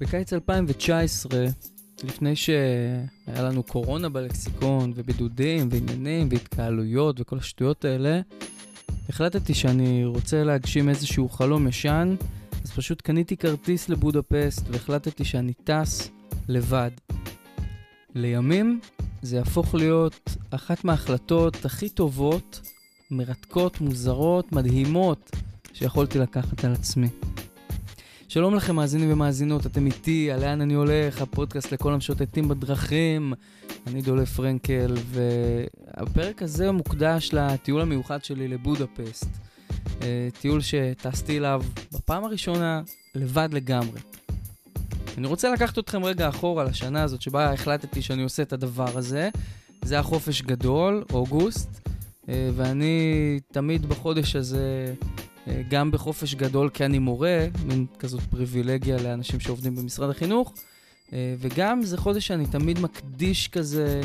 בקיץ 2019, לפני שהיה לנו קורונה בלקסיקון, ובידודים, ועניינים, והתקהלויות, וכל השטויות האלה, החלטתי שאני רוצה להגשים איזשהו חלום ישן, אז פשוט קניתי כרטיס לבודפסט, והחלטתי שאני טס לבד. לימים זה יהפוך להיות אחת מההחלטות הכי טובות, מרתקות, מוזרות, מדהימות, שיכולתי לקחת על עצמי. שלום לכם מאזינים ומאזינות, אתם איתי, על לאן אני הולך, הפודקאסט לכל המשוטטים בדרכים. אני דולף פרנקל, והפרק הזה מוקדש לטיול המיוחד שלי לבודפסט. אה, טיול שטסתי אליו בפעם הראשונה לבד לגמרי. אני רוצה לקחת אתכם רגע אחורה לשנה הזאת שבה החלטתי שאני עושה את הדבר הזה. זה היה גדול, אוגוסט, אה, ואני תמיד בחודש הזה גם בחופש גדול כי אני מורה, מין כזאת פריבילגיה לאנשים שעובדים במשרד החינוך, אה, וגם זה חודש שאני תמיד מקדיש כזה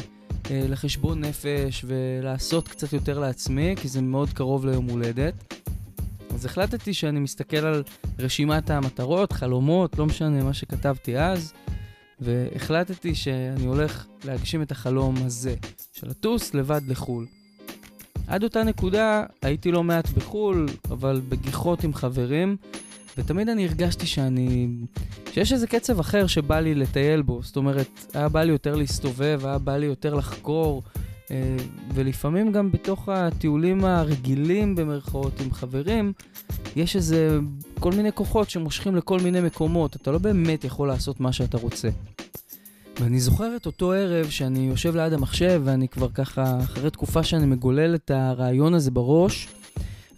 אה, לחשבון נפש ולעשות קצת יותר לעצמי, כי זה מאוד קרוב ליום הולדת. אז החלטתי שאני מסתכל על רשימת המטרות, חלומות, לא משנה מה שכתבתי אז, והחלטתי שאני הולך להגשים את החלום הזה, של לטוס לבד לחו"ל. עד אותה נקודה הייתי לא מעט בחו"ל, אבל בגיחות עם חברים, ותמיד אני הרגשתי שאני... שיש איזה קצב אחר שבא לי לטייל בו. זאת אומרת, היה בא לי יותר להסתובב, היה בא לי יותר לחקור, אה, ולפעמים גם בתוך הטיולים הרגילים במרכאות עם חברים, יש איזה כל מיני כוחות שמושכים לכל מיני מקומות. אתה לא באמת יכול לעשות מה שאתה רוצה. ואני זוכר את אותו ערב שאני יושב ליד המחשב, ואני כבר ככה, אחרי תקופה שאני מגולל את הרעיון הזה בראש,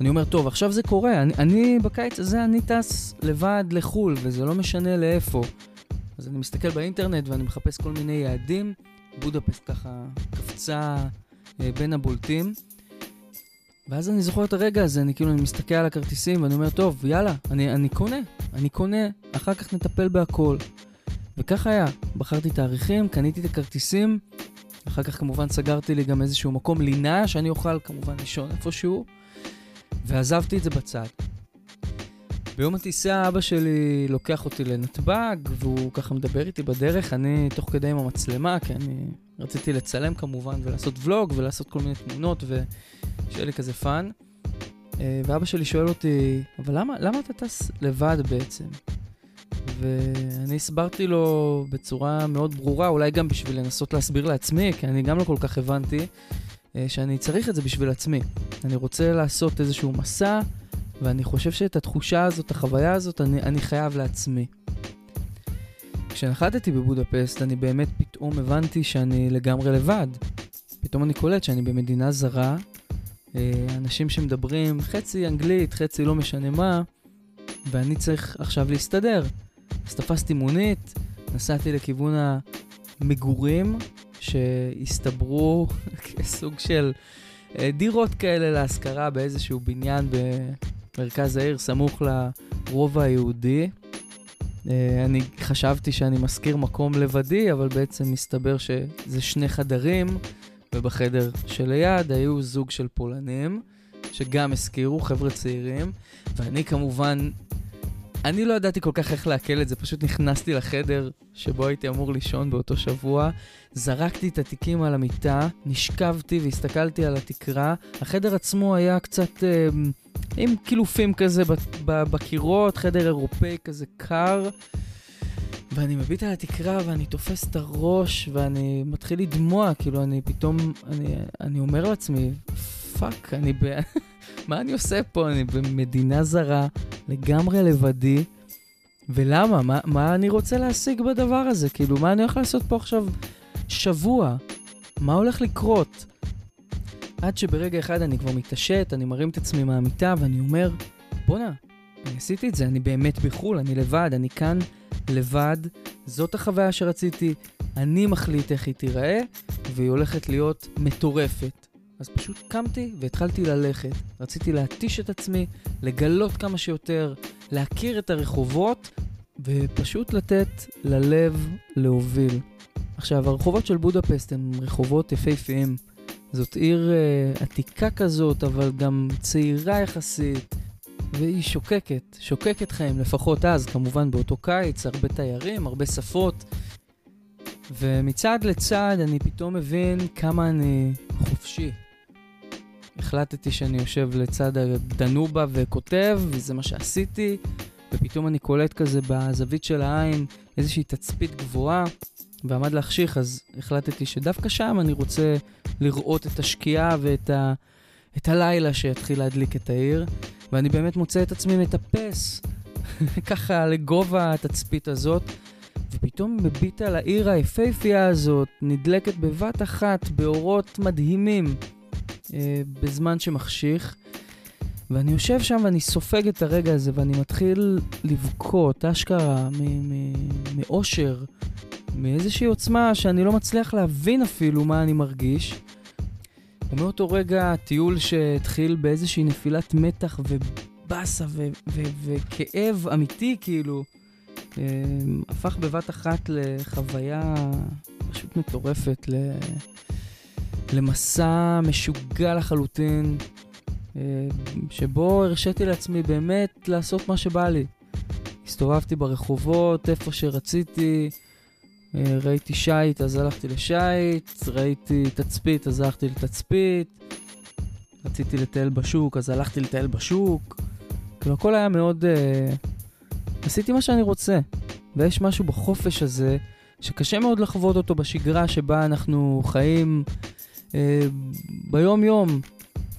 אני אומר, טוב, עכשיו זה קורה, אני, אני בקיץ הזה, אני טס לבד לחו"ל, וזה לא משנה לאיפה. אז אני מסתכל באינטרנט ואני מחפש כל מיני יעדים, בודפסט ככה קפצה אה, בין הבולטים. ואז אני זוכר את הרגע הזה, אני כאילו, אני מסתכל על הכרטיסים ואני אומר, טוב, יאללה, אני, אני קונה, אני קונה, אחר כך נטפל בהכל. וכך היה, בחרתי תאריכים, קניתי את הכרטיסים, אחר כך כמובן סגרתי לי גם איזשהו מקום לינה שאני אוכל כמובן לישון איפשהו, ועזבתי את זה בצד. ביום הטיסה אבא שלי לוקח אותי לנתב"ג, והוא ככה מדבר איתי בדרך, אני תוך כדי עם המצלמה, כי אני רציתי לצלם כמובן ולעשות ולוג ולעשות כל מיני תמונות ושיהיה לי כזה fun. אה, ואבא שלי שואל אותי, אבל למה, למה אתה טס לבד בעצם? ואני הסברתי לו בצורה מאוד ברורה, אולי גם בשביל לנסות להסביר לעצמי, כי אני גם לא כל כך הבנתי, אה, שאני צריך את זה בשביל עצמי. אני רוצה לעשות איזשהו מסע, ואני חושב שאת התחושה הזאת, את החוויה הזאת, אני, אני חייב לעצמי. כשנחתתי בבודפסט, אני באמת פתאום הבנתי שאני לגמרי לבד. פתאום אני קולט שאני במדינה זרה, אה, אנשים שמדברים חצי אנגלית, חצי לא משנה מה, ואני צריך עכשיו להסתדר. אז תפסתי מונית, נסעתי לכיוון המגורים, שהסתברו כסוג של אה, דירות כאלה להשכרה באיזשהו בניין במרכז העיר, סמוך לרובע היהודי. אה, אני חשבתי שאני משכיר מקום לבדי, אבל בעצם מסתבר שזה שני חדרים, ובחדר שליד היו זוג של פולנים, שגם השכירו, חבר'ה צעירים, ואני כמובן אני לא ידעתי כל כך איך לעכל את זה, פשוט נכנסתי לחדר שבו הייתי אמור לישון באותו שבוע, זרקתי את התיקים על המיטה, נשכבתי והסתכלתי על התקרה. החדר עצמו היה קצת אה, עם קילופים כזה בקירות, חדר אירופאי כזה קר. ואני מביט על התקרה ואני תופס את הראש ואני מתחיל לדמוע, כאילו אני פתאום, אני, אני אומר לעצמי, fuck, אני ב... מה אני עושה פה? אני במדינה זרה, לגמרי לבדי, ולמה? מה, מה אני רוצה להשיג בדבר הזה? כאילו, מה אני הולך לעשות פה עכשיו שבוע? מה הולך לקרות? עד שברגע אחד אני כבר מתעשת, אני מרים את עצמי מהמיטה ואני אומר, בואנה, אני עשיתי את זה, אני באמת בחו"ל, אני לבד, אני כאן לבד, זאת החוויה שרציתי, אני מחליט איך היא תיראה, והיא הולכת להיות מטורפת. אז פשוט קמתי והתחלתי ללכת. רציתי להתיש את עצמי, לגלות כמה שיותר, להכיר את הרחובות, ופשוט לתת ללב להוביל. עכשיו, הרחובות של בודפסט הם רחובות יפהפיים. זאת עיר uh, עתיקה כזאת, אבל גם צעירה יחסית. והיא שוקקת, שוקקת חיים, לפחות אז, כמובן באותו קיץ, הרבה תיירים, הרבה שפות. ומצד לצד אני פתאום מבין כמה אני חופשי. החלטתי שאני יושב לצד הדנובה וכותב, וזה מה שעשיתי, ופתאום אני קולט כזה בזווית של העין איזושהי תצפית גבוהה, ועמד להחשיך, אז החלטתי שדווקא שם אני רוצה לראות את השקיעה ואת ה... את הלילה שיתחיל להדליק את העיר, ואני באמת מוצא את עצמי מטפס, ככה לגובה התצפית הזאת, ופתאום מביט על העיר היפהפייה הזאת, נדלקת בבת אחת באורות מדהימים, בזמן שמחשיך. ואני יושב שם ואני סופג את הרגע הזה, ואני מתחיל לבכות, אשכרה, מאושר, מאיזושהי עוצמה שאני לא מצליח להבין אפילו מה אני מרגיש. ומאותו רגע טיול שהתחיל באיזושהי נפילת מתח ובאסה וכאב אמיתי, כאילו, אה, הפך בבת אחת לחוויה פשוט מטורפת, למסע משוגע לחלוטין, אה, שבו הרשיתי לעצמי באמת לעשות מה שבא לי. הסתובבתי ברחובות, איפה שרציתי, אה, ראיתי שיט, אז הלכתי לשיט, ראיתי תצפית, אז הלכתי לתצפית, רציתי לטייל בשוק, אז הלכתי לטייל בשוק. כאילו, הכל היה מאוד... Uh, עשיתי מה שאני רוצה. ויש משהו בחופש הזה, שקשה מאוד לחוות אותו בשגרה שבה אנחנו חיים uh, ביום-יום.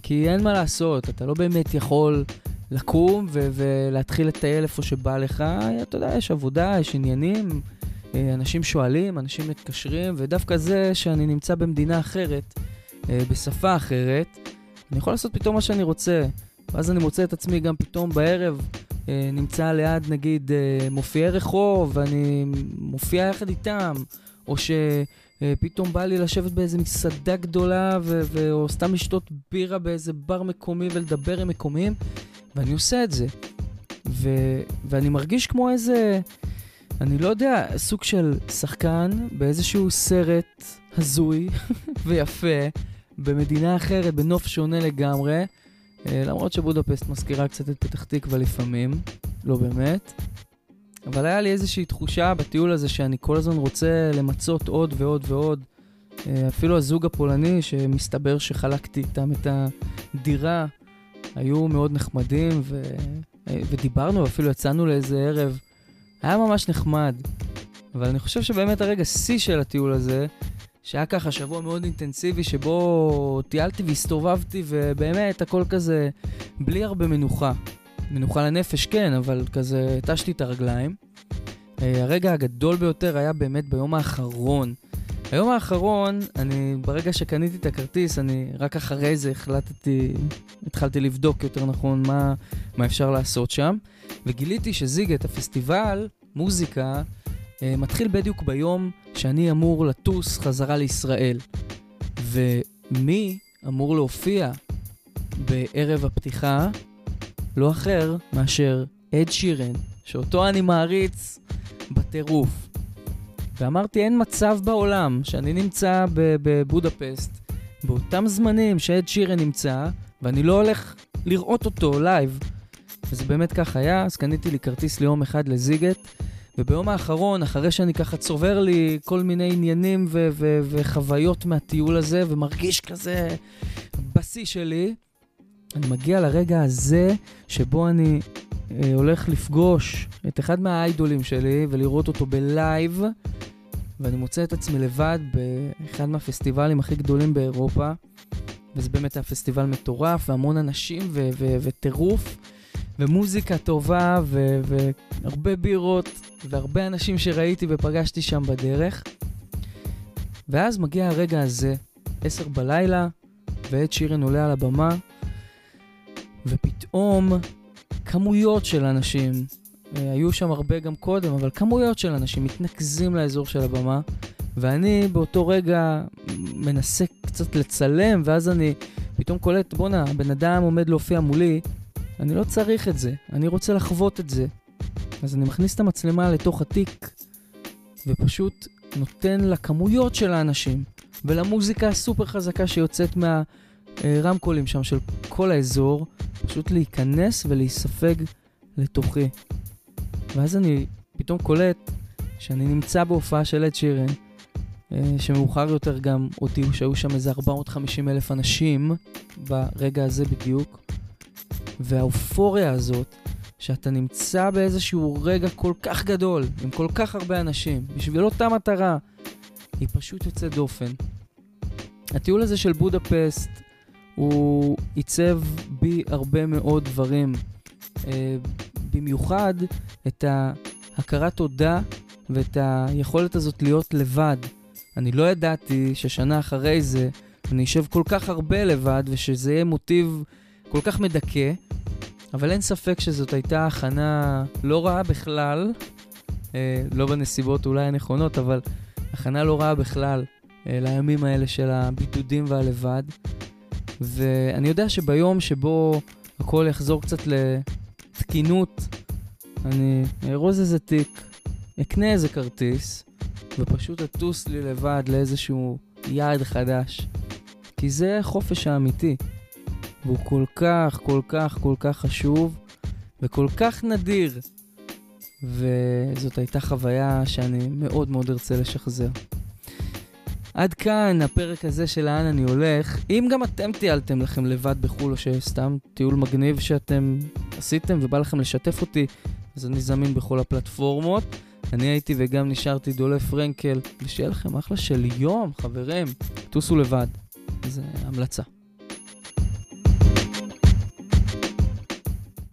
כי אין מה לעשות, אתה לא באמת יכול לקום ו- ולהתחיל לטייל איפה שבא לך. אתה יודע, יש עבודה, יש עניינים. אה, אנשים שואלים, אנשים מתקשרים, ודווקא זה שאני נמצא במדינה אחרת, אה, בשפה אחרת, אני יכול לעשות פתאום מה שאני רוצה. ואז אני מוצא את עצמי גם פתאום בערב אה, נמצא ליד נגיד מופיעי רחוב, ואני מופיע יחד איתם, או שפתאום בא לי לשבת באיזה מסעדה גדולה, ו- ו- או סתם לשתות בירה באיזה בר מקומי ולדבר עם מקומיים, ואני עושה את זה. ו- ואני מרגיש כמו איזה... אני לא יודע, סוג של שחקן באיזשהו סרט הזוי ויפה, במדינה אחרת, בנוף שונה לגמרי, אה, למרות שבודפסט מזכירה קצת את פתח תקווה לפעמים, לא באמת. אבל היה לי איזושהי תחושה בטיול הזה שאני כל הזמן רוצה למצות עוד ועוד ועוד. אה, אפילו הזוג הפולני, שמסתבר שחלקתי איתם את הדירה, היו מאוד נחמדים, ו... אה, ודיברנו, אפילו יצאנו לאיזה ערב היה ממש נחמד. אבל אני חושב שבאמת הרגע שיא של הטיול הזה, שהיה ככה שבוע מאוד אינטנסיבי שבו טיילתי והסתובבתי ובאמת הכל כזה בלי הרבה מנוחה. מנוחה לנפש כן, אבל כזה התשתי את הרגליים. אה, הרגע הגדול ביותר היה באמת ביום האחרון. היום האחרון, אני, ברגע שקניתי את הכרטיס, אני רק אחרי זה החלטתי, התחלתי לבדוק יותר נכון מה, מה אפשר לעשות שם, וגיליתי שזיגט, הפסטיבל, מוזיקה, אה, מתחיל בדיוק ביום שאני אמור לטוס חזרה לישראל. ומי אמור להופיע בערב הפתיחה? לא אחר מאשר אד שירן, שאותו אני מעריץ בטירוף. ואמרתי, אין מצב בעולם שאני נמצא בבודפסט באותם זמנים שאד שירן נמצא, ואני לא הולך לראות אותו live. וזה באמת כך היה, אז קניתי לי כרטיס ליום אחד לסיגט, וביום האחרון, אחרי שאני ככה צובר לי כל מיני עניינים ו- ו- וחוויות מהטיול הזה, ומרגיש כזה בשיא שלי, אני מגיע לרגע הזה שבו אני אה, הולך לפגוש את אחד מהאיידולים שלי ולראות אותו בלייב, ואני מוצא את עצמי לבד באחד מהפסטיבלים הכי גדולים באירופה, וזה באמת היה פסטיבל מטורף, והמון אנשים וטירוף, ומוזיקה טובה, ו- והרבה בירות, והרבה אנשים שראיתי ופגשתי שם בדרך. ואז מגיע הרגע הזה, עשר בלילה, ועד שירן עולה על הבמה, ופתאום כמויות של אנשים אה, היו שם הרבה גם קודם, אבל כמויות של אנשים מתנקזים לאזור של הבמה, ואני באותו רגע מנסה קצת לצלם, ואז אני פתאום קולט, בואנה, הבן אדם עומד להופיע מולי, אני לא צריך את זה, אני רוצה לחוות את זה. אז אני מכניס את המצלמה לתוך התיק, ופשוט נותן לכמויות של האנשים, ולמוזיקה הסופר חזקה שיוצאת מה... אה, רמקולים שם של כל האזור, פשוט להיכנס ולהיספג לתוכי. ואז אני פתאום קולט שאני נמצא בהופעה של אד שירן, אה, שמאוחר יותר גם הודיעו שהיו שם איזה 450 אלף אנשים ברגע הזה בדיוק. והאופוריה הזאת, שאתה נמצא באיזשהו רגע כל כך גדול, עם כל כך הרבה אנשים, בשביל אותה מטרה, היא פשוט יוצאת דופן. הטיול הזה של בודפסט, הוא עיצב בי הרבה מאוד דברים. אה, במיוחד את ההכרת תודה ואת היכולת הזאת להיות לבד. אני לא ידעתי ששנה אחרי זה אני אשב כל כך הרבה לבד ושזה יהיה מוטיב כל כך מדכא, אבל אין ספק שזאת הייתה הכנה לא רעה בכלל, אה, לא בנסיבות אולי הנכונות, אבל הכנה לא רעה בכלל אה, לימים האלה של הבידודים והלבד. ואני יודע שביום שבו הכל יחזור קצת לתקינות, אני ארוז איזה תיק, אקנה איזה כרטיס, ופשוט אטוס לי לבד לאיזשהו יעד חדש. כי זה החופש האמיתי. והוא כל כך, כל כך, כל כך חשוב, וכל כך נדיר. וזאת הייתה חוויה שאני מאוד מאוד ארצה לשחזר. עד כאן הפרק הזה של לאן אני הולך. אם גם אתם טיילתם לכם לבד בחו"ל, או שסתם טיול מגניב שאתם עשיתם ובא לכם לשתף אותי, אז אני זמין בכל הפלטפורמות. אני הייתי וגם נשארתי דולף פרנקל, ושיהיה לכם אחלה של יום, חברים. טוסו לבד. זו המלצה.